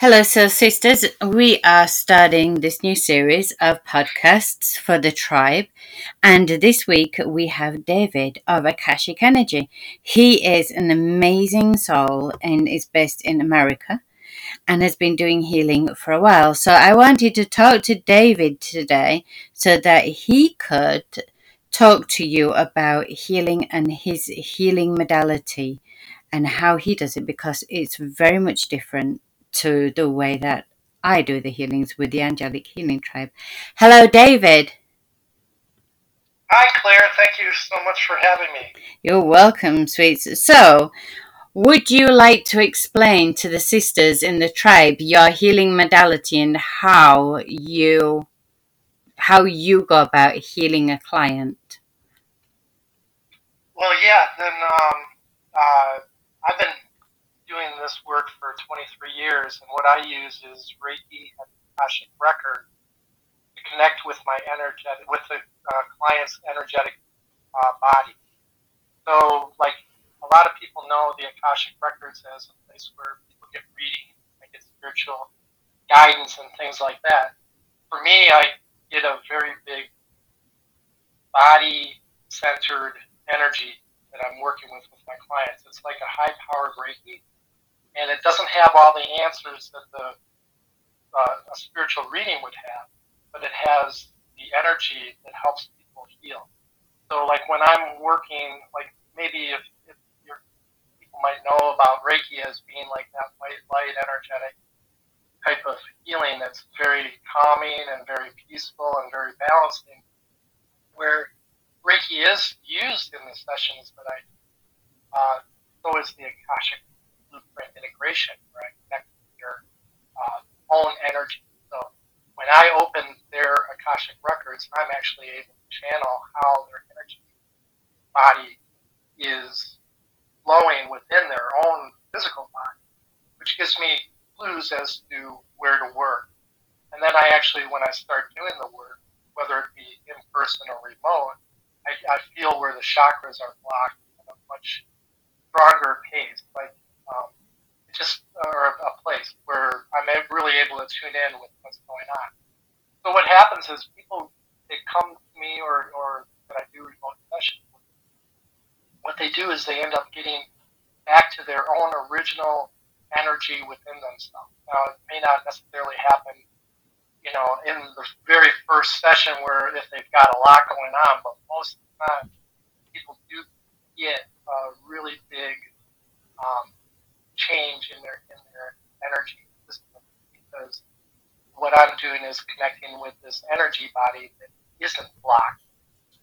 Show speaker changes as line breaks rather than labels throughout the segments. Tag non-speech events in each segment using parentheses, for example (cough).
Hello, Soul Sisters. We are starting this new series of podcasts for the tribe. And this week we have David of Akashic Energy. He is an amazing soul and is based in America and has been doing healing for a while. So I wanted to talk to David today so that he could talk to you about healing and his healing modality and how he does it because it's very much different to the way that I do the healings with the Angelic Healing Tribe. Hello, David.
Hi, Claire. Thank you so much for having me.
You're welcome, sweets. So, would you like to explain to the sisters in the tribe your healing modality and how you how you go about healing a client?
Well, yeah. Then um, uh, I've been doing this work for 23 years, and what I use is Reiki and Akashic Record to connect with my energetic, with the uh, client's energetic uh, body. So, like a lot of people know, the Akashic Records as a place where people get reading, and get spiritual guidance, and things like that. For me, I get a very big body-centered energy that I'm working with with my clients. It's like a high-powered Reiki and it doesn't have all the answers that the uh, a spiritual reading would have, but it has the energy that helps people heal. So, like when I'm working, like maybe if, if your people might know about Reiki as being like that white light, energetic type of healing that's very calming and very peaceful and very balancing, where Reiki is used in the sessions that I, uh, so is the Akashic integration connect your uh, own energy. So when I open their Akashic records, I'm actually able to channel how their energy body is flowing within their own physical body, which gives me clues as to where to work. And then I actually, when I start doing the work, whether it be in person or remote, I, I feel where the chakras are blocked at a much stronger pace. Like um, just or a place where I'm really able to tune in with what's going on. So what happens is people they come to me or or that I do remote sessions. What they do is they end up getting back to their own original energy within themselves. Now it may not necessarily happen, you know, in the very first session where if they've got a lot going on, but most of the time people do get a really big um, change in their in their energy system because what I'm doing is connecting with this energy body that isn't blocked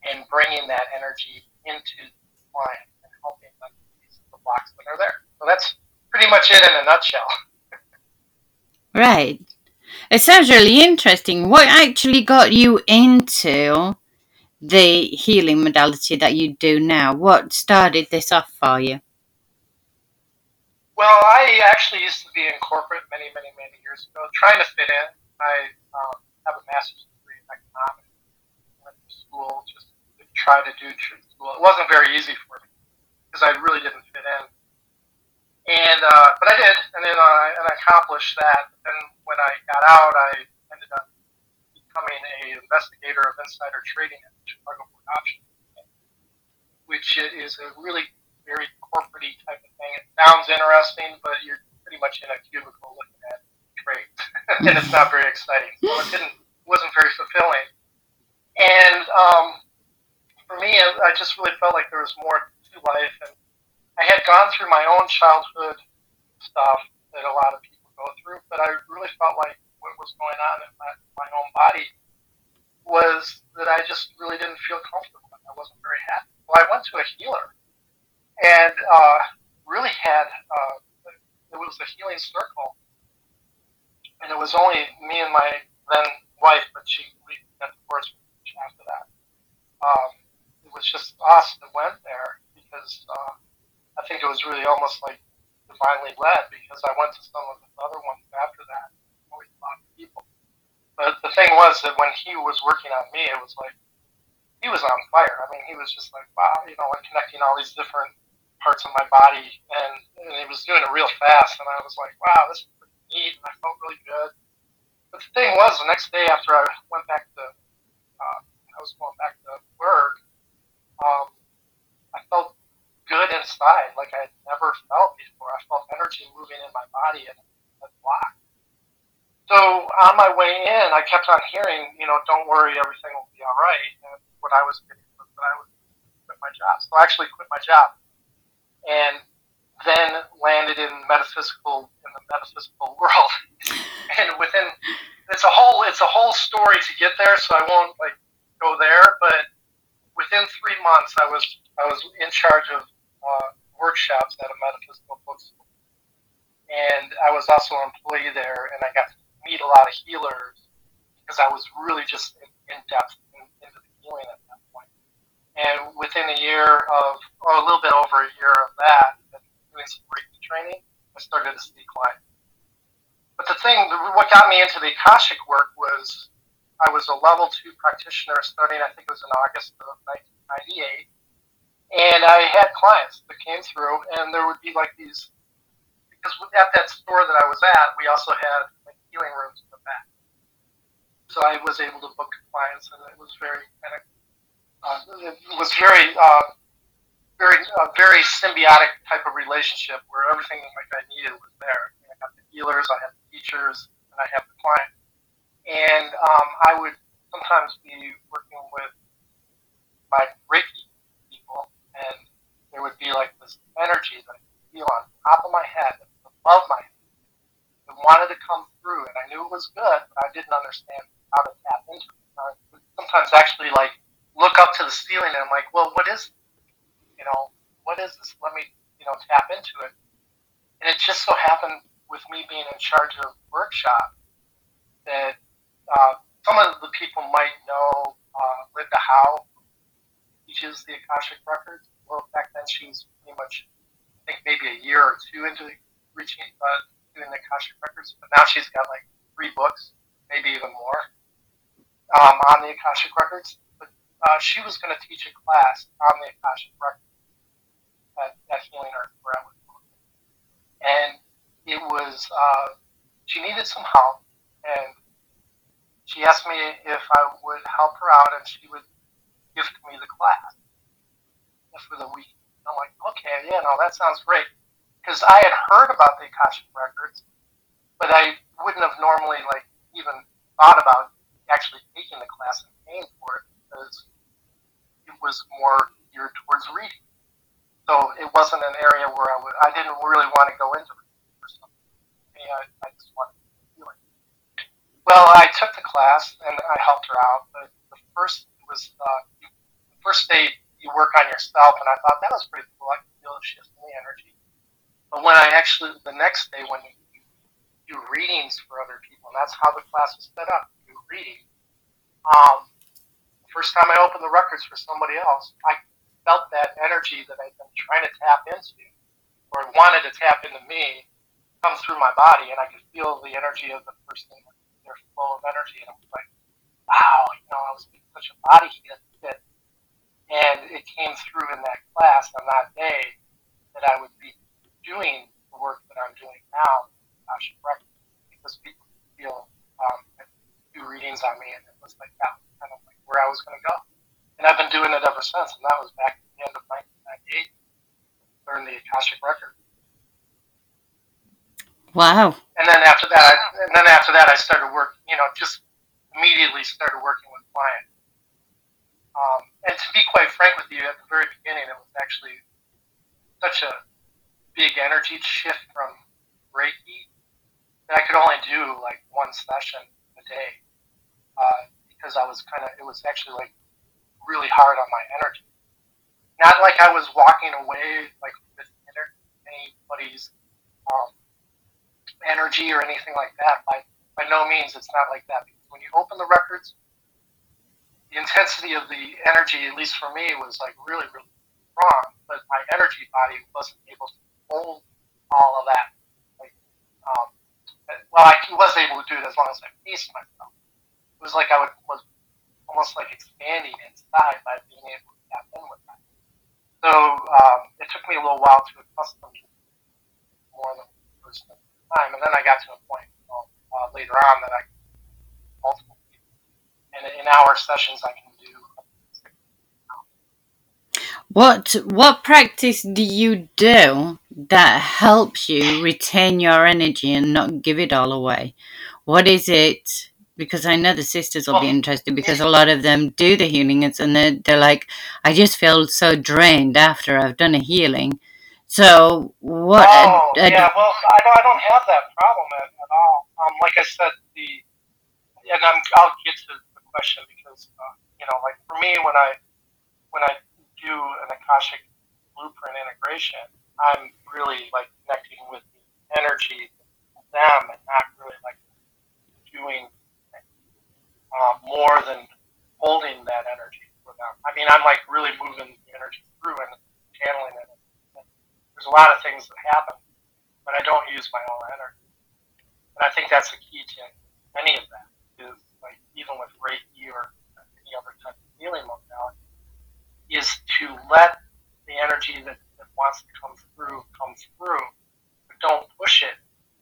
and bringing that energy into the client and helping them release the blocks that are there. So that's pretty much it in a nutshell. (laughs)
right. It sounds really interesting. What actually got you into the healing modality that you do now? What started this off for you?
Well, I actually used to be in corporate many, many, many years ago, trying to fit in. I um, have a master's degree in economics. Went to school just try to do school. It wasn't very easy for me because I really didn't fit in. And uh, but I did, and then uh, and I accomplished that. Then when I got out, I ended up becoming a investigator of insider trading at Chicago Board Options, which is a really very corporate type of thing. It sounds interesting, but you're pretty much in a cubicle looking at trades, (laughs) and it's not very exciting. So it didn't wasn't very fulfilling. And um, for me, I just really felt like there was more to life, and I had gone through my own childhood stuff that a lot of people go through, but I really felt like what was going on in my, my own body was that I just really didn't feel comfortable. I wasn't very happy. Well, I went to a healer and uh, really had uh, it was a healing circle, and it was only me and my then wife, but she we got divorced after that. Um, it was just us that went there because uh, I think it was really almost like divinely led because I went to some of the other ones after that. Always a lot of people. But the thing was that when he was working on me, it was like he was on fire. I mean, he was just like, wow, you know, like connecting all these different parts of my body, and, and he was doing it real fast, and I was like, wow, this neat, and I felt really good. But the thing was, the next day after I went back to, uh, I was going back to work, um, I felt good inside, like I had never felt before. I felt energy moving in my body and a block. So on my way in, I kept on hearing, you know, don't worry, everything will be all right. And what I was getting was that I would quit my job. So I actually quit my job, and then landed in metaphysical in the metaphysical world. (laughs) and within, it's a whole it's a whole story to get there. So I won't like go there, but within three months, I was I was in charge of uh, workshops at a metaphysical bookstore. And I was also an employee there, and I got to meet a lot of healers because I was really just in, in depth in, into the healing at that point. And within a year of, or a little bit over a year of that, doing some Reiki training, I started to see clients. But the thing, what got me into the Akashic work was I was a level two practitioner starting, I think it was in August of 1998 and I had clients that came through, and there would be like these, because at that store that I was at, we also had like healing rooms in the back. So I was able to book clients, and it was very kind of, uh, it was very, uh, very, uh, very symbiotic type of relationship where everything like I needed was there. I got the healers, I had the teachers, and I had the client. And um, I would sometimes be working with my Reiki people, and there would be like this energy that I could feel on top of my head, above my head, that wanted to come through, and I knew it was good, but I didn't understand how to tap into it. Would sometimes actually like look up to the ceiling, and I'm like, well, what is, you know, what is this? Let me, you know, tap into it. And it just so happened with me being in charge of workshop that uh, some of the people might know uh, Linda Howe teaches the Akashic Records. Well, back then she was pretty much, I think maybe a year or two into reaching uh, doing the Akashic Records, but now she's got like three books, maybe even more, um, on the Akashic Records. But uh, she was going to teach a class on the Akashic Records at, where I was and it was uh, she needed some help, and she asked me if I would help her out, and she would gift me the class for the week. I'm like, okay, yeah, no, that sounds great. Because I had heard about the Akashic Records, but I wouldn't have normally like even thought about actually taking the class and paying for it because it was more geared towards reading. So it wasn't an area where I would, I didn't really want to go into it something. I, I just wanted to feel it. Well, I took the class and I helped her out, but the first was uh, the first day you work on yourself, and I thought that was pretty cool. I could feel shift in the energy. But when I actually the next day when you do readings for other people, and that's how the class was set up, do reading. Um, first time I opened the records for somebody else, I felt that energy that I'd been trying to tap into, or wanted to tap into me, come through my body, and I could feel the energy of the person, their flow of energy, and I was like, wow, you know, I was such a body hit, and it came through in that class on that day that I would be doing the work that I'm doing now, Records, because people feel um, do readings on me, and it was like that was kind of like where I was going to go. And I've been doing it ever since, and that was back at the end of 1998, learned the Akashic Record.
Wow.
And then after that, and then after that, I started working. You know, just immediately started working with clients. Um, and to be quite frank with you, at the very beginning, it was actually such a big energy shift from Reiki that I could only do like one session a day uh, because I was kind of, it was actually like really hard on my energy. Not like I was walking away like with anybody's um, energy or anything like that. By, by no means, it's not like that when you open the records, the intensity of the energy, at least for me, was like really, really strong. But my energy body wasn't able to hold all of that. Like, um, well, I was able to do it as long as I paced myself. It was like I would, was almost like expanding inside by being able to tap in with that. So um, it took me a little while to accustom to more than first time. And then I got to a point know, uh, later on that I multiple people, and in hour sessions I can do.
What what practice do you do that helps you retain your energy and not give it all away? What is it? Because I know the sisters will be interested because a lot of them do the healings and they're, they're like, I just feel so drained after I've done a healing. So what?
Oh, uh, yeah. Well, I don't, I don't have that problem at, at all. Um, like I said, the and I'm, I'll get to the question because uh, you know, like for me, when I when I do an akashic blueprint integration, I'm really like connecting with the energy of them and not really like doing uh, more than holding that energy for them. I mean, I'm like really moving the energy through and channeling it there's a lot of things that happen, but I don't use my own energy. And I think that's the key to any of that is like even with Reiki or any other type of healing modality, is to let the energy that, that wants to come through come through, but don't push it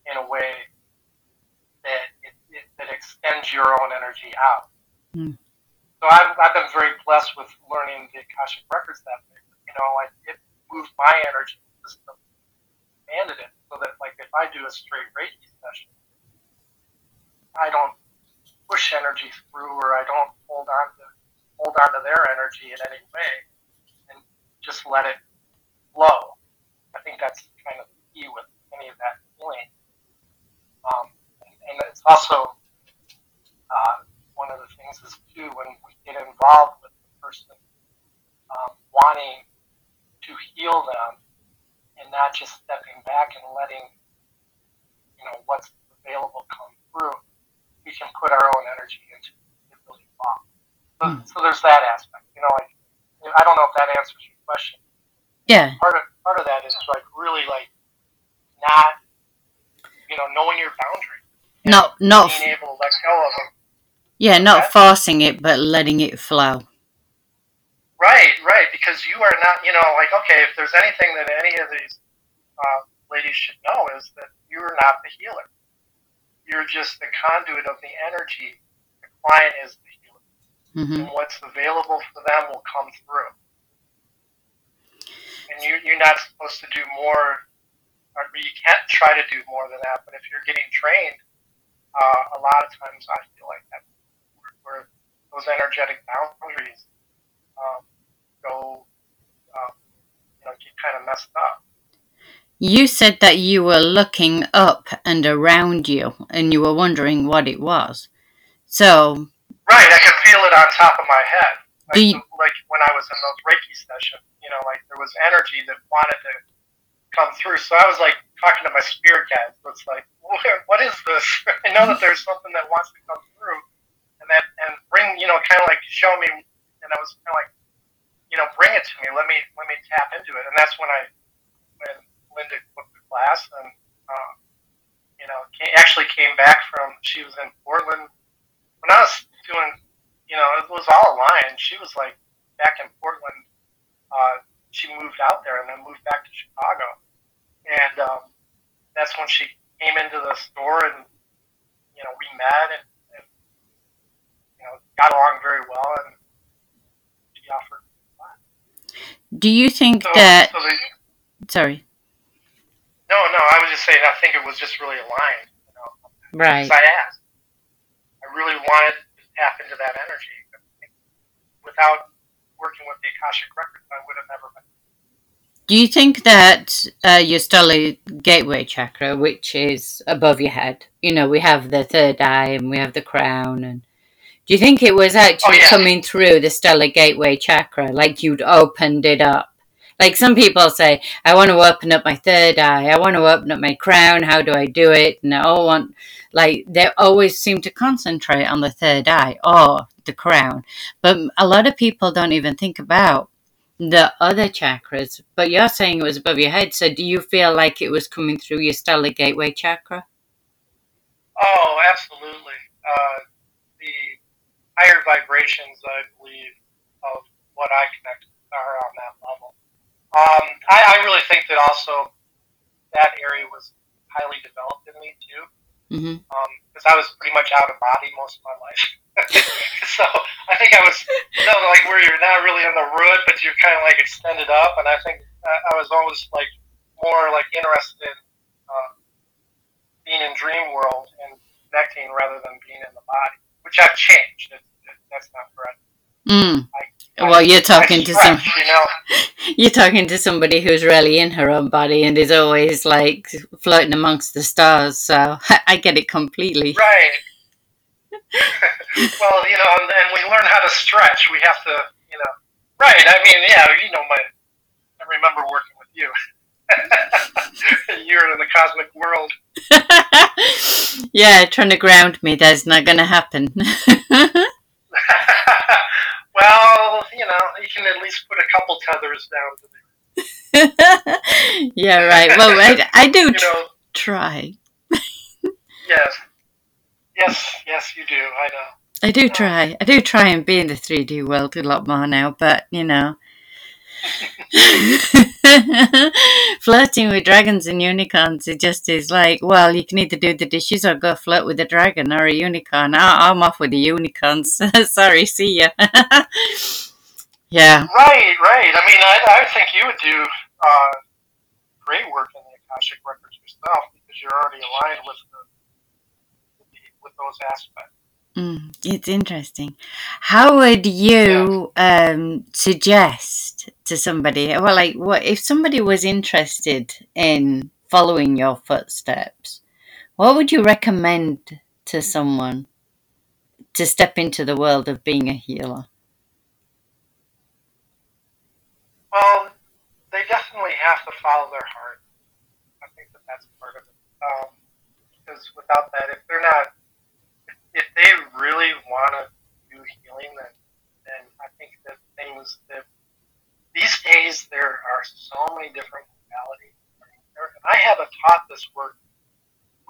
in a way that that extends your own energy out. Mm. So I've, I've been very blessed with learning the Akashic Records that way. You know, like it moved my energy system expanded it so that like if I do a straight Reiki session, I don't push energy through or I don't hold on to hold on to their energy in any way and just let it flow. I think that's kind of the key with any of that healing. Um, and, it's also uh, one of the things is too when we get involved with the person um, wanting to heal them and not just stepping back and letting you know what's available come through. We can put our own energy into the ability to So, mm. so there's that aspect. You know, like I don't know if that answers your question.
Yeah.
Part of part of that is like really like not you know knowing your boundary.
Not not
being able to let go of them.
Yeah, not forcing it, but letting it flow.
Right, right. Because you are not, you know, like okay, if there's anything that any of these uh, ladies should know is that you are not the healer. You're just the conduit of the energy. The client is the healer, mm-hmm. and what's available for them will come through. And you, you're not supposed to do more, or you can't try to do more than that. But if you're getting trained, uh, a lot of times I feel like that where, where those energetic boundaries um, go, uh, you know, get kind of messed up.
You said that you were looking up and around you, and you were wondering what it was. So.
Right, I could feel it on top of my head. Like, you, like when I was in those Reiki sessions, you know, like there was energy that wanted to come through. So I was like talking to my spirit guides. It's like, what is this? (laughs) I know that there's something that wants to come through, and that and bring, you know, kind of like show me. And I was kind of like, you know, bring it to me. Let me let me tap into it. And that's when I when Linda booked the class and uh, you know came, actually came back from. She was in Portland when I was doing. You know, it was all aligned. She was like back in Portland. Uh, she moved out there and then moved back to Chicago, and um, that's when she came into the store and you know we met and, and you know got along very well and she offered
do you think so, that? So they, sorry.
No, no. I was just saying. I think it was just really aligned. You know,
right.
I asked. I really wanted to tap into that energy. Without working with the Akashic records, I would have never been.
Do you think that uh, your stellar gateway chakra, which is above your head, you know, we have the third eye and we have the crown, and do you think it was actually oh, yeah. coming through the stellar gateway chakra, like you'd opened it up? Like some people say, I want to open up my third eye, I want to open up my crown, how do I do it? And I all want, like, they always seem to concentrate on the third eye or the crown. But a lot of people don't even think about the other chakras. But you're saying it was above your head, so do you feel like it was coming through your stellar gateway chakra?
Oh, absolutely. Uh, the higher vibrations, I believe, of what I connect are on that level. Um, I, I really think that also that area was highly developed in me too.
Mm-hmm.
Because um, I was pretty much out of body most of my life. (laughs) so I think I was, you know, like where you're not really in the root, but you're kind of like extended up. And I think I was always like more like interested in uh, being in dream world and connecting rather than being in the body, which I've changed. It, it, that's not correct.
Mm. I, well, you're talking to some. You know, (laughs) you're talking to somebody who's really in her own body and is always like floating amongst the stars. So (laughs) I get it completely.
Right. well, you know, and we learn how to stretch. We have to, you know. Right. I mean, yeah. You know, my. I remember working with you. (laughs) You're in the cosmic world.
yeah, trying to ground me. That's not going to happen.
Well, you know, you can at least put a couple tethers down to
there. (laughs) yeah, right. Well, I, I do (laughs) you know, try.
yes. Yes, yes, you do. I know.
I do try. I do try and be in the 3D world a lot more now, but, you know, (laughs) Flirting with dragons and unicorns, it just is like, well, you can either do the dishes or go flirt with a dragon or a unicorn. I- am off with the unicorns. (laughs) Sorry, see ya. (laughs) yeah.
Right, right. I mean, I, I think you would do uh, great work in the Akashic Records yourself because you're already aligned with the, with those aspects.
Mm, it's interesting. How would you yeah. um, suggest to somebody? Well, like, what if somebody was interested in following your footsteps? What would you recommend to someone to step into the world of being a healer?
Well, they definitely have to follow their heart. I think that that's part of it. Um, because without that, if they're not if they really want to do healing, then then I think that things that these days there are so many different modalities. And I haven't taught this work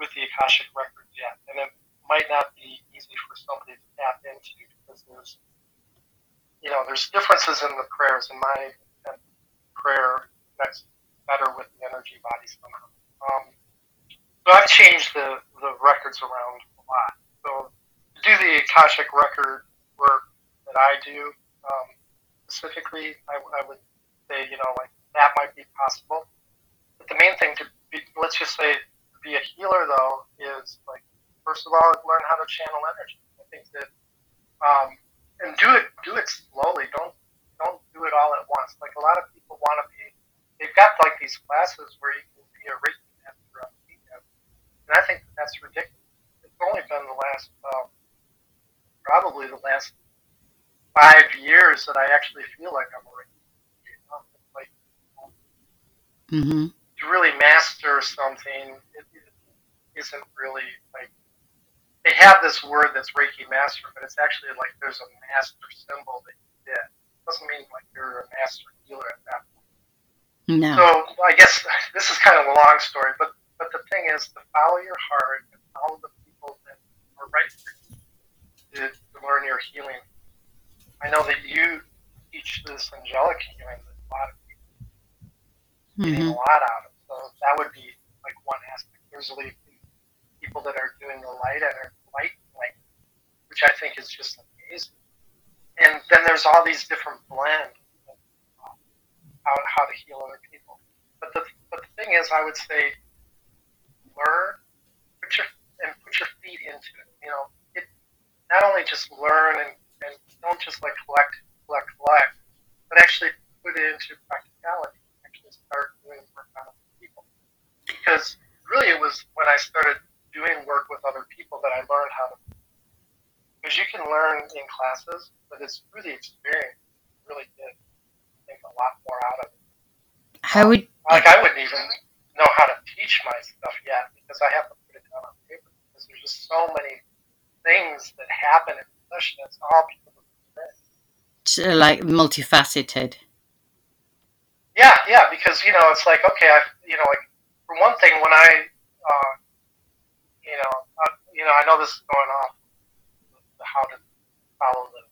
with the Akashic records yet, and it might not be easy for somebody to tap into because there's you know there's differences in the prayers. In my prayer that's better with the energy body somehow. Um, so I've changed the, the records around a lot. So to do the Akashic record work that I do, um, specifically, I, I, would say, you know, like that might be possible. But the main thing to be, let's just say, be a healer though, is like, first of all, learn how to channel energy. I think that, um, and do it, do it slowly. Don't, don't do it all at once. Like a lot of people want to be, they've got like these classes where you can be a Reiki master on the. And I think that's ridiculous. It's only been the last, um, probably the last five years that I actually feel like I'm a like
mm-hmm.
to really master something, it, it isn't really like they have this word that's Reiki master, but it's actually like there's a master symbol that you did. It doesn't mean like you're a master healer at that point.
No.
So I guess (laughs) this is kind of a long story, but but the thing is to follow your heart and follow the people that are right for you to, to learn your healing. I know that you teach this angelic healing that a lot of people mm-hmm. getting a lot out of. So that would be like one aspect. There's people that are doing the light and are light light, which I think is just amazing. And then there's all these different blends of uh, how, how to heal other people. But the, but the thing is, I would say, learn, put your and put your feet into it. You know, it, not only just learn and don't just like collect, collect, collect, but actually put it into practicality. Actually start doing work on other people. Because really it was when I started doing work with other people that I learned how to. Because you can learn in classes, but it's through the experience really did think a lot more out of it.
How would um,
like I wouldn't even know how to teach my stuff yet because I have to put it down on paper because there's just so many things that happen in the session. It's all because
like multifaceted.
Yeah, yeah, because you know it's like okay, I you know like for one thing when I uh, you know uh, you know I know this is going off how to follow the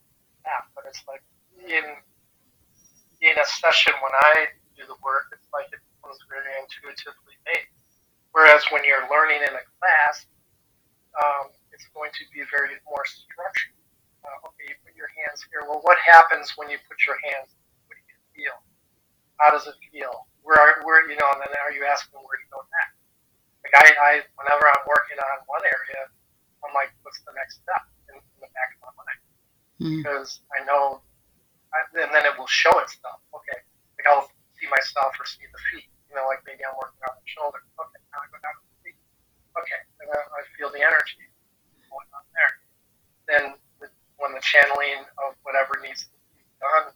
path, but it's like in in a session when I do the work, it's like it was very intuitively made. Whereas when you're learning in a class, um, it's going to be very more structured. Uh, okay, you put your hands here. Well, what happens when you put your hands? What do you feel? How does it feel? Where are, where you know? And then are you asking where to go next? Like I, I, whenever I'm working on one area, I'm like, what's the next step in, in the back of my mind? Mm. Because I know, I, and then it will show itself. Okay, like I'll see myself or see the feet. You know, like maybe I'm working on the shoulder. Okay, now I go down to the feet. Okay, and then I feel the energy going on there. Then the, when the channeling of whatever needs to be done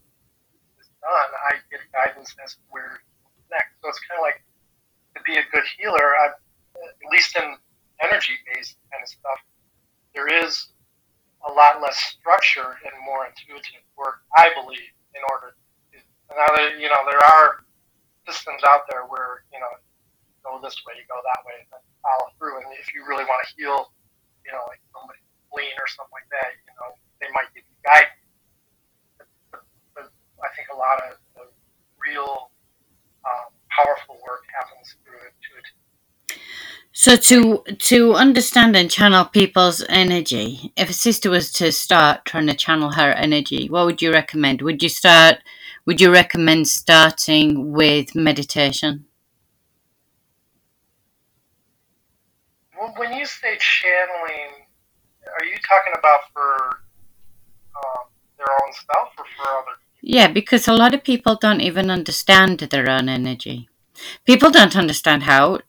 is done, I get guidance as to where next. So it's kind of like to be a good healer. I, at least in energy-based kind of stuff, there is a lot less structure and more intuitive work, I believe, in order to. Now, you know, there are systems out there where you know go this way, you go that way, and then follow through. And if you really want to heal, you know, like somebody lean or something like that, you know, they might give you guidance. But, I think a lot of the real um, powerful work happens through intuitive.
So to to understand and channel people's energy, if a sister was to start trying to channel her energy, what would you recommend? Would you start would you recommend starting with meditation?
Well, when you say channeling, are you talking about for their own self or for other?
Yeah, because a lot of people don't even understand their own energy. People don't understand how,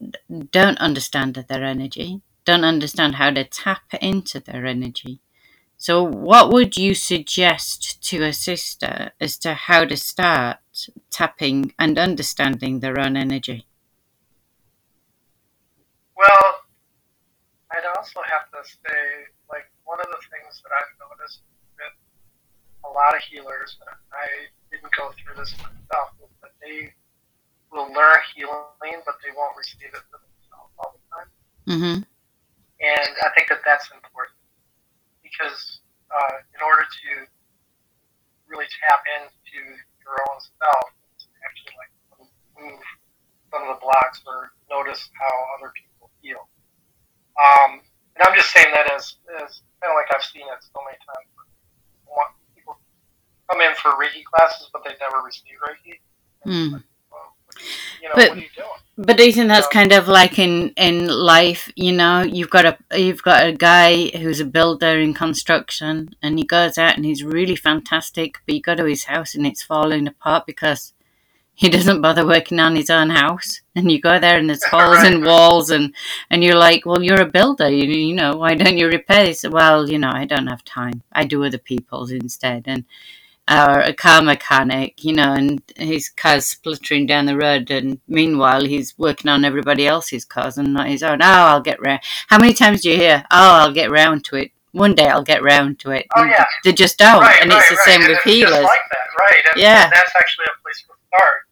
don't understand their energy, don't understand how to tap into their energy. So, what would you suggest to a sister as to how to start tapping and understanding their own energy?
Well, I'd also have to say, like, one of the things that I've noticed a lot of healers, and I didn't go through this myself, but they will learn healing, but they won't receive it for themselves all the time. Mm-hmm. And I think that that's important because uh, in order to really tap into your own self, actually like move some of the blocks or notice how other people feel. Um, and I'm just saying that as, as kind of like I've seen it so many times. Come in for Reiki classes, but they never receive Reiki. Mm. you know,
but, what are you doing? But isn't that kind of like in in life? You know, you've got a you've got a guy who's a builder in construction, and he goes out and he's really fantastic. But you go to his house and it's falling apart because he doesn't bother working on his own house. And you go there and there's (laughs) holes in walls, and and you're like, well, you're a builder, you, you know, why don't you repair this? Well, you know, I don't have time. I do other people's instead, and or a car mechanic, you know, and his car's spluttering down the road, and meanwhile he's working on everybody else's cars and not his own. Oh, I'll get round. How many times do you hear? Oh, I'll get round to it. One day I'll get round to it.
Oh yeah,
they just don't, right, and right, it's the right. same and with healers.
like that, right? And, yeah, and that's actually a place to start.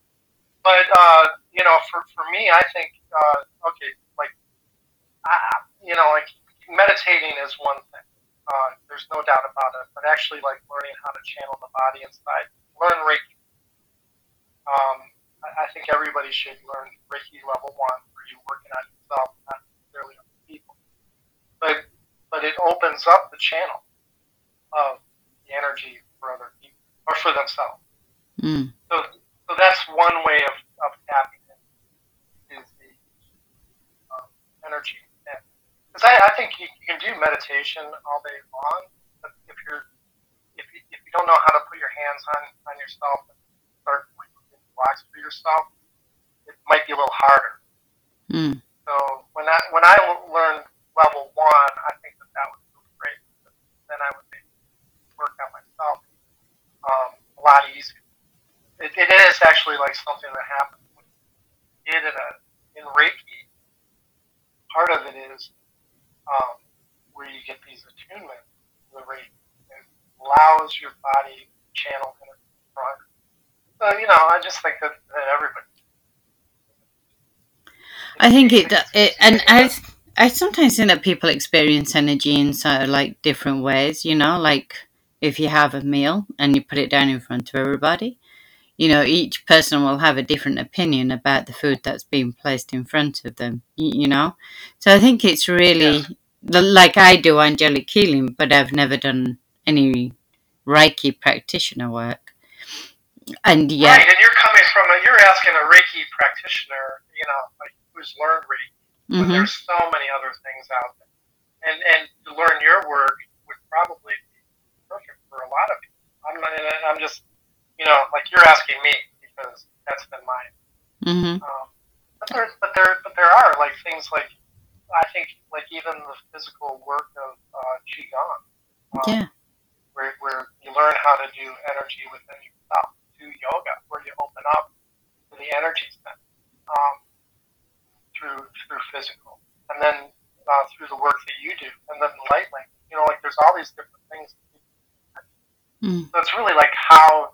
But uh, you know, for for me, I think uh, okay, like, I, you know, like meditating is one thing uh, there's no doubt about it. But actually, like learning how to channel the body inside, learn Reiki. Um, I, I think everybody should learn Reiki level one, where you're working on yourself, not necessarily on people. But but it opens up the channel of the energy for other people or for themselves. Mm. So so that's one way of, of tapping in is the um, energy because I, I think you, you can do meditation all day long, but if you're if you, if you don't know how to put your hands on, on yourself and start blocks for yourself, it might be a little harder. Mm. So when I when I learned level one, I think that that was great. Then I would work on myself um, a lot easier. It, it is actually like something that happens when you get in a in Reiki. Part of it is um, where you get these attunement delivery it allows your body channel in front. So you know, I just think that, that everybody.
I think it, it and I I sometimes think that people experience energy in sort of like different ways. You know, like if you have a meal and you put it down in front of everybody, you know, each person will have a different opinion about the food that's being placed in front of them, you know? So I think it's really yeah. like I do angelic healing, but I've never done any Reiki practitioner work. And yeah.
Right, and you're coming from a, you're asking a Reiki practitioner, you know, like who's learned Reiki. Mm-hmm. there's so many other things out there. And, and to learn your work would probably be perfect for a lot of people. I'm, not, I'm just you know, like you're asking me because that's been mine.
Mm-hmm.
Um, but there, but there, but there are like things like I think like even the physical work of uh, qigong.
Um, yeah.
Where, where you learn how to do energy within yourself, do yoga, where you open up to the energy center um, through through physical, and then uh, through the work that you do, and then light language. You know, like there's all these different things.
Mm.
So it's really like how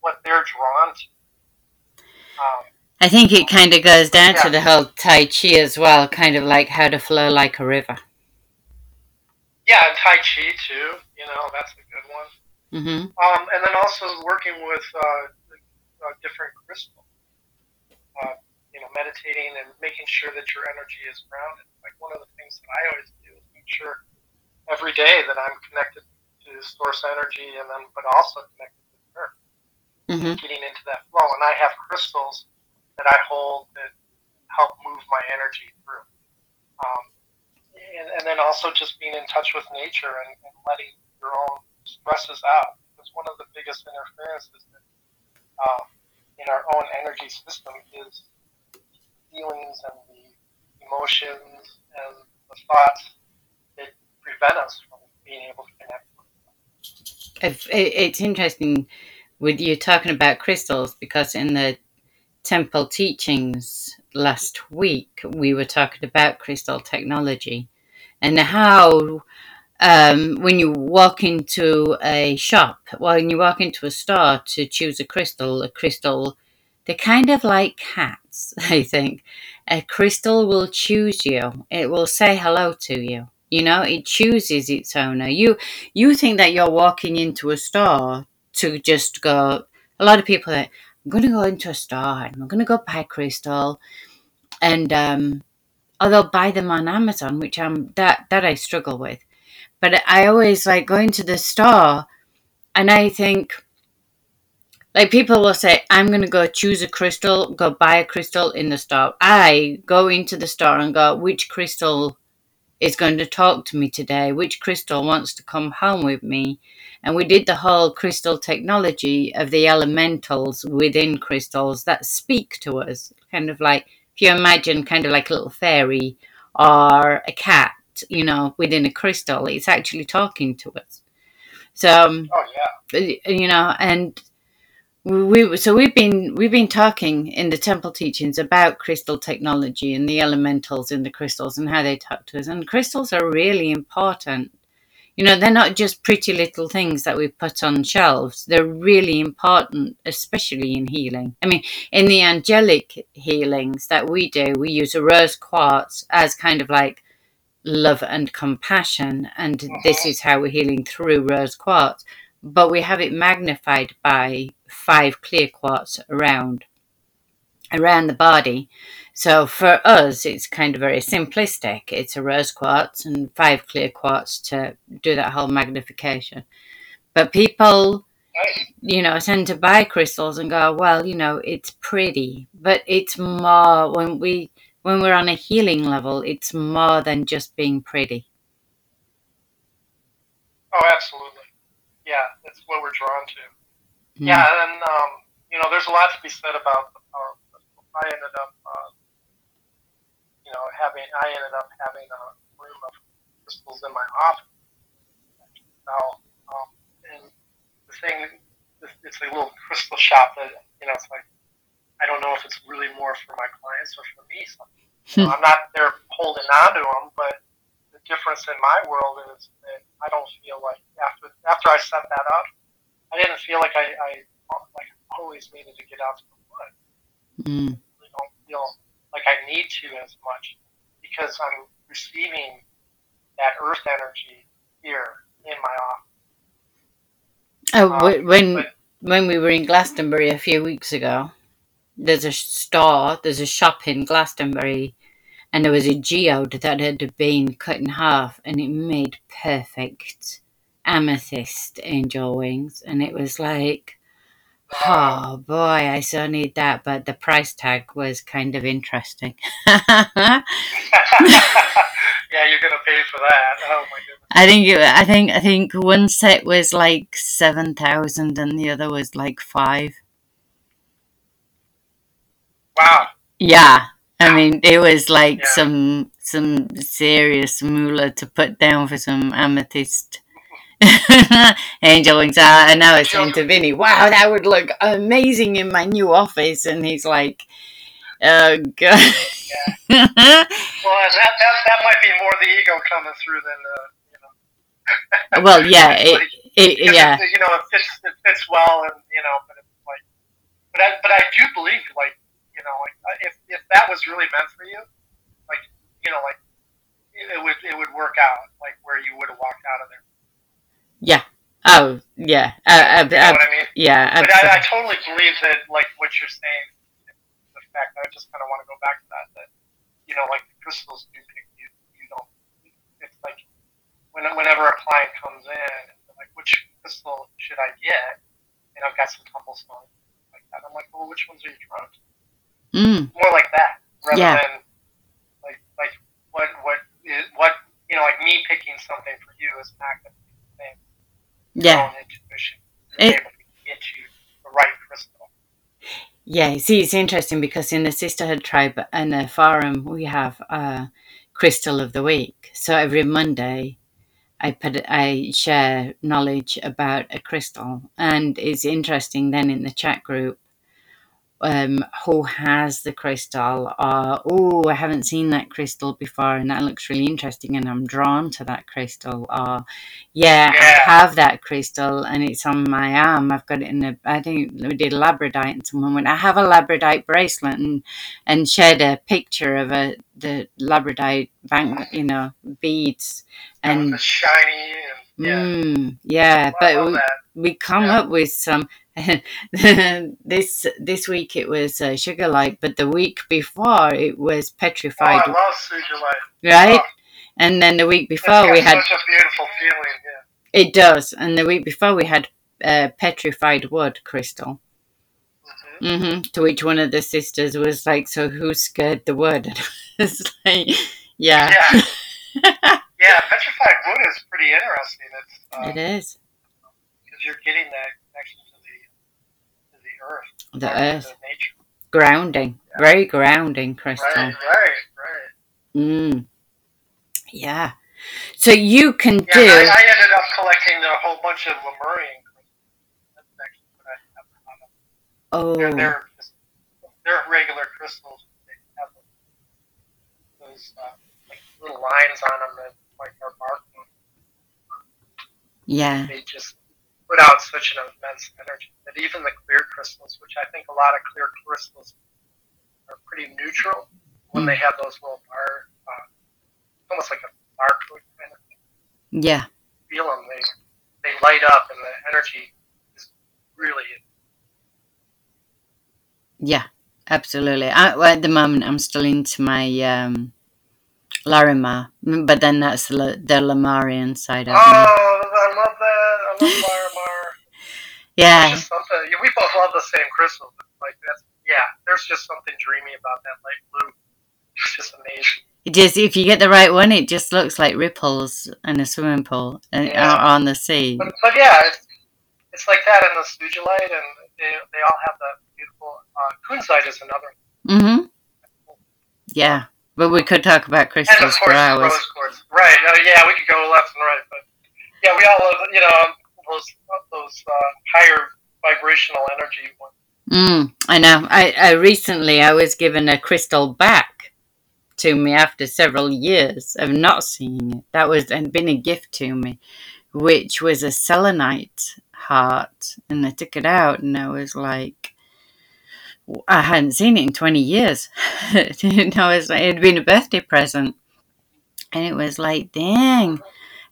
what they're drawn to. Um,
I think it kind of goes down yeah. to the whole Tai Chi as well, kind of like how to flow like a river.
Yeah, and Tai Chi too. You know, that's a good one.
Mm-hmm.
Um, and then also working with uh, uh, different crystals. Uh, you know, meditating and making sure that your energy is grounded. Like one of the things that I always do is make sure every day that I'm connected to source energy, and then but also connected
mm-hmm.
getting into that flow. And I have crystals that I hold that help move my energy through. Um, and, and, then also just being in touch with nature and, and, letting your own stresses out. Because one of the biggest interferences uh, in our own energy system is feelings and the emotions and the thoughts that prevent us from being able to connect.
It's interesting with you talking about crystals because in the temple teachings last week we were talking about crystal technology and how um, when you walk into a shop when you walk into a store to choose a crystal a crystal they're kind of like cats (laughs) i think a crystal will choose you it will say hello to you you know it chooses its owner you you think that you're walking into a store to just go. A lot of people that I'm going to go into a store and I'm going to go buy crystal, and um, or they'll buy them on Amazon, which I'm that that I struggle with. But I always like going to the store, and I think like people will say i'm going to go choose a crystal go buy a crystal in the store. I go into the store and go which crystal is going to talk to me today, which crystal wants to come home with me. And we did the whole crystal technology of the elementals within crystals that speak to us, kind of like if you imagine kind of like a little fairy or a cat, you know, within a crystal, it's actually talking to us. So,
um, oh yeah,
you know, and we so we've been we've been talking in the temple teachings about crystal technology and the elementals in the crystals and how they talk to us. And crystals are really important. You know they're not just pretty little things that we put on shelves. They're really important especially in healing. I mean in the angelic healings that we do we use a rose quartz as kind of like love and compassion and this is how we're healing through rose quartz but we have it magnified by five clear quartz around around the body. So for us, it's kind of very simplistic. It's a rose quartz and five clear quartz to do that whole magnification. But people, you know, tend to buy crystals and go, well, you know, it's pretty, but it's more when we when we're on a healing level, it's more than just being pretty.
Oh, absolutely. Yeah, that's what we're drawn to. Mm. Yeah, and um, you know, there's a lot to be said about the power of crystal. I ended up, uh, you know, having I ended up having a room of crystals in my office. Now, um, and the thing, it's, it's a little crystal shop that you know, it's like I don't know if it's really more for my clients or for me. So, you know, I'm not there holding on to them, but the difference in my world is that I don't feel like after after I set that up I didn't feel like I, I like always needed to get out to the woods.
Mm.
I don't feel like I need to as much because I'm receiving that earth energy here in my office.
Oh, um, when but, when we were in Glastonbury a few weeks ago, there's a store, there's a shop in Glastonbury, and there was a geode that had been cut in half, and it made perfect amethyst angel wings, and it was like, oh boy, I so need that, but the price tag was kind of interesting. (laughs) (laughs)
yeah, you're gonna pay for that. Oh my goodness.
I think it, I think I think one set was like seven thousand, and the other was like five.
Wow.
Yeah, I mean it was like
Yeah.
some some serious moolah to put down for some amethyst (laughs) angel wings. Uh, and I was saying to Vinny, "Wow, that would look amazing in my new office," and he's like, "Oh god."
Well, that, that that might be more the ego coming through than uh, you know. (laughs)
well, yeah, it,
But
it, yeah,
it, you know, it fits it fits well, and you know, but it's like, but I but I do believe like you know, like uh, if if that was really meant for you, like you know, like it, it would it would work out like where you would have walked out of there. Yeah.
oh yeah, uh, uh,
You know
uh,
what I mean?
yeah,
But I, I totally believe that, like what you're saying, the fact I just kind of want to go back to that. That you know, like the crystals do pick you. You don't. It's like when, whenever a client comes in, like, which crystal should I get? And I've got some tumble stones like that. I'm like, well, which ones are you drawn to?
Mm,
More like that rather
Yeah.
than like like what what is what you know like me picking something for you is not going to be the same.
Yeah.
intuition
It-
able to get you the right crystal.
Yeah, see, it's interesting because in the Sisterhood Tribe and the forum, we have a Crystal of the Week. So every Monday, I put I share knowledge about a crystal, and it's interesting. Then in the chat group, um, who has the crystal? Or oh, I haven't seen that crystal before, and that looks really interesting, and I'm drawn to that crystal. Or yeah,
Yeah.
I have that crystal, and it's on my arm. I've got it in a. I think we did labradorite, and someone went, "I have a labradorite bracelet," and and shared a picture of a the labradorite bank, you know, beads,
and
and
the shiny and yeah.
mm, yeah,
I
but we, we come
Yeah.
up with some (laughs) this this week it was uh, sugilite but the week before it was
Oh,
petrified
I love Sugilite.
right
Oh,
and then the week before we had
such a beautiful feeling. Yeah.
it does and the week before we had uh, petrified wood crystal
hmm
hmm to which one of the sisters was like so who scared the wood (laughs) and it's like yeah,
Yeah. (laughs) yeah, petrified wood is pretty interesting. It's uh,
it is
because you're getting that connection to the to the earth,
the earth grounding very grounding crystal
Right, right, right.
mm. yeah so you can
Yeah,
do
I, I ended up collecting a whole bunch of Lemurian crystals. That's actually what I have. on them.
oh
They're, they're, just, they're regular crystals. They have those uh, like little lines on them that like are marking.
yeah
They just put out such an immense energy that even the clear crystals, which I think a lot of clear crystals are pretty neutral, when they have those little bar, uh, almost like a barcode kind of thing,
yeah
feel them. They they light up, and the energy is really
Yeah, absolutely. I, well, at the moment, I'm still into my um, Larimar, but then that's the, the Lemurian side of
Oh,
me.
I love that. I love.
Yeah,
just something. We both love the same crystals. Like that's yeah. There's just something dreamy about that light blue. It's just amazing.
it just if you get the right one, it just looks like ripples in a swimming pool uh,
Yeah.
on the sea.
But, but yeah, it's, it's like that in the Sugilite, and they, they all have that beautiful. Uh, Kunzite is another.
Mm-hmm. Yeah, but we could talk about
And of
crystals for hours.
rose quartz. Right. Uh, yeah, we could go left and right, but yeah, we all love you know those those uh, higher vibrational energy ones.
Mm, I know. I, I recently I was given a crystal back to me after several years of not seeing it. That was and been a gift to me, which was a selenite heart, and I took it out, and I was like, I hadn't seen it in twenty years. (laughs) and I was like, it had been a birthday present, and it was like, dang,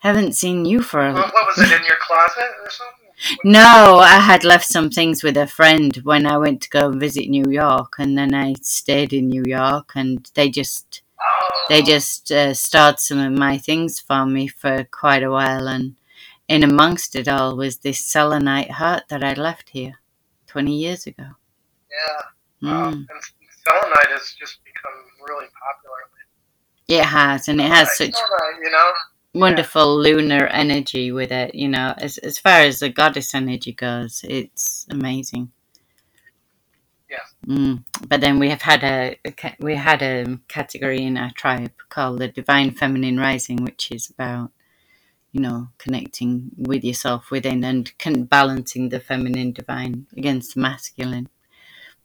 haven't seen you for
What,
a
what was it in your closet or something?
No, I had left some things with a friend when I went to go visit New York, and then I stayed in New York, and they just they
Oh,
just uh, stored some of my things for me for quite a while, and in amongst it all was this selenite heart that I left here twenty years ago.
yeah.
Mm.
Um, and selenite has just become really popular.
It has, and it has
Selenite,
such
selenite, you know.
Wonderful lunar energy with it. You know, as as far as the goddess energy goes, it's amazing.
Yeah.
Mm. But then we have had a, a we had a category in our tribe called the Divine Feminine Rising, which is about you know connecting with yourself within and can balancing the feminine divine against the masculine.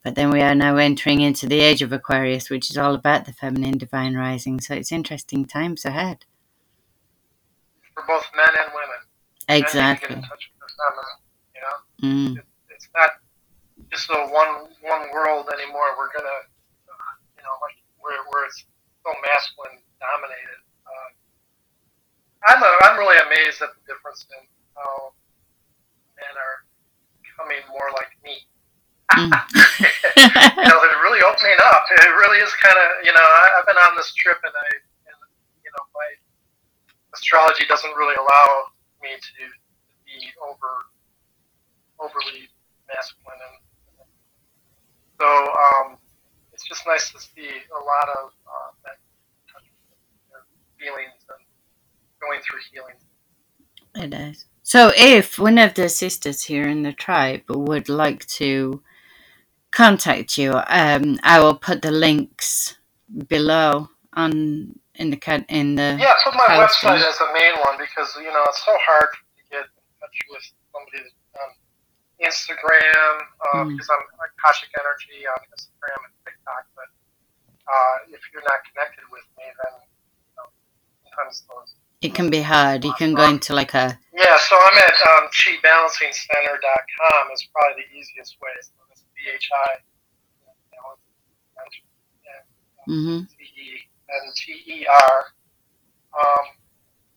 But then we are now entering into the age of Aquarius, which is all about the feminine divine rising. So it's interesting times ahead.
For both men and women. Men need to get
Exactly.
in touch with their feminine. You know.
Mm.
It, it's not just a one one world anymore. We're gonna, uh, you know, like where where it's so masculine dominated. Uh, I'm a, I'm really amazed at the difference in how men are becoming more like me.
Mm. (laughs)
you know, they're really opening up. It really is kind of, you know, I, I've been on this trip and I, and, you know, my astrology doesn't really allow me to be over, overly masculine. And so um, it's just nice to see a lot of uh, that feelings and going through healing.
It is. So, if one of the sisters here in the tribe would like to contact you, um, I will put the links below on in the cat in the
Yeah, put my website as the main one because you know it's so hard to get in touch with somebody on Instagram uh,
Mm.
because I'm Akashic Energy on Instagram and TikTok. But uh, if you're not connected with me, then you know, sometimes those.
It can be hard. You can go into like a
Yeah, so I'm at um, ChiBalancingCenter.com is probably the easiest way. So it's BHI, you know, and
hmm
T E N T E R, um,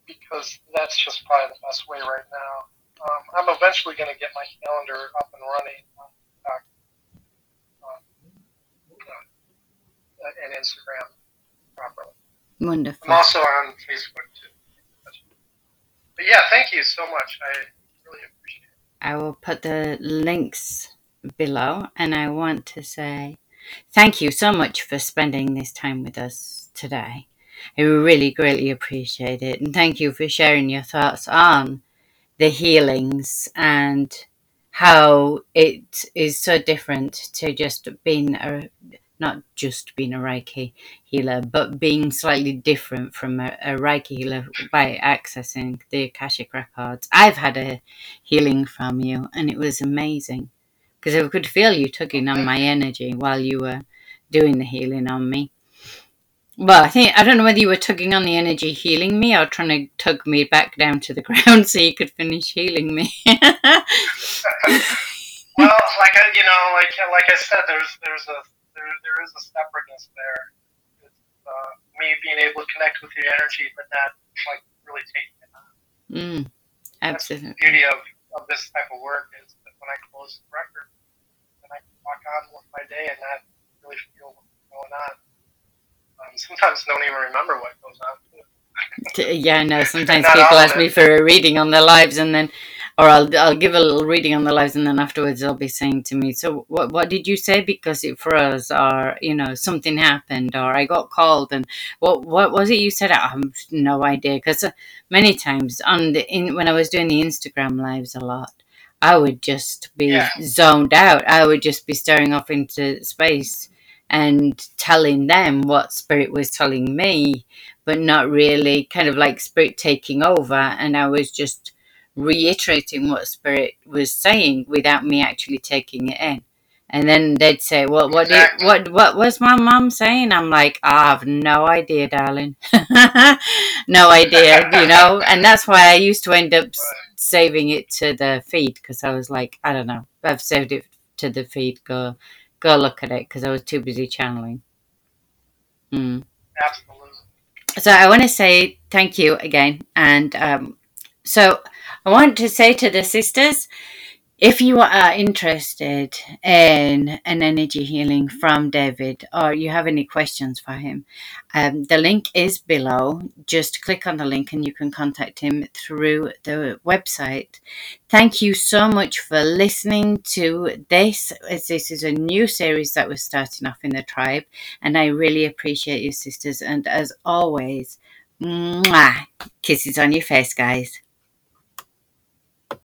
because that's just probably the best way right now. Um, I'm eventually going to get my calendar up and running on TikTok um, uh, and Instagram properly.
Wonderful.
I'm also on Facebook too. But yeah, thank you so much. I really appreciate it.
I will put the links below, and I want to say thank you so much for spending this time with us today. I really greatly appreciate it, and thank you for sharing your thoughts on the healings and how it is so different to just being a not just being a Reiki healer, but being slightly different from a, a Reiki healer by accessing the Akashic records. I've had a healing from you, and it was amazing because I could feel you tugging on my energy while you were doing the healing on me. Well, I think I don't know whether you were tugging on the energy healing me or trying to tug me back down to the (laughs) ground so you could finish healing me. (laughs)
Well, like I, you know, like like I said, there's there's a there, there is a separateness there. It's, uh, me being able to connect with your energy, but not like really taking it on.
mm,
That's the beauty of, of this type of work is that when I close the record, then I can walk on with my day and not really feel what's going on. Sometimes don't even remember what goes on.
Yeah, I know. (laughs) Sometimes people ask me for a reading on their lives, and then, or I'll I'll give a little reading on their lives, and then afterwards they'll be saying to me, "So what what did you say?" Because it for us, or you know something happened, or I got called, and what what was it you said? I have no idea. Because uh, many times on the in when I was doing the Instagram lives a lot, I would just be
Yeah.
zoned out. I would just be staring off into space and telling them what spirit was telling me but not really kind of like spirit taking over. And i was just reiterating what spirit was saying without me actually taking it in. And then they'd say well what did,
Exactly.
what what was my mom saying? I'm like i have no idea darling. (laughs) No idea you (laughs) know? And that's why i used to end up saving it to the feed because i was like i don't know. I've saved it to the feed go go look at it because i was too busy channeling mm.
Absolutely.
So I want to say thank you again, and um, So I want to say to the sisters, if you are interested in an energy healing from David or you have any questions for him, um, the link is below. Just click on the link and you can contact him through the website. Thank you so much for listening to this, as this is a new series that we're starting off in the tribe. And I really appreciate you, sisters. And as always, mwah, kisses on your face, guys.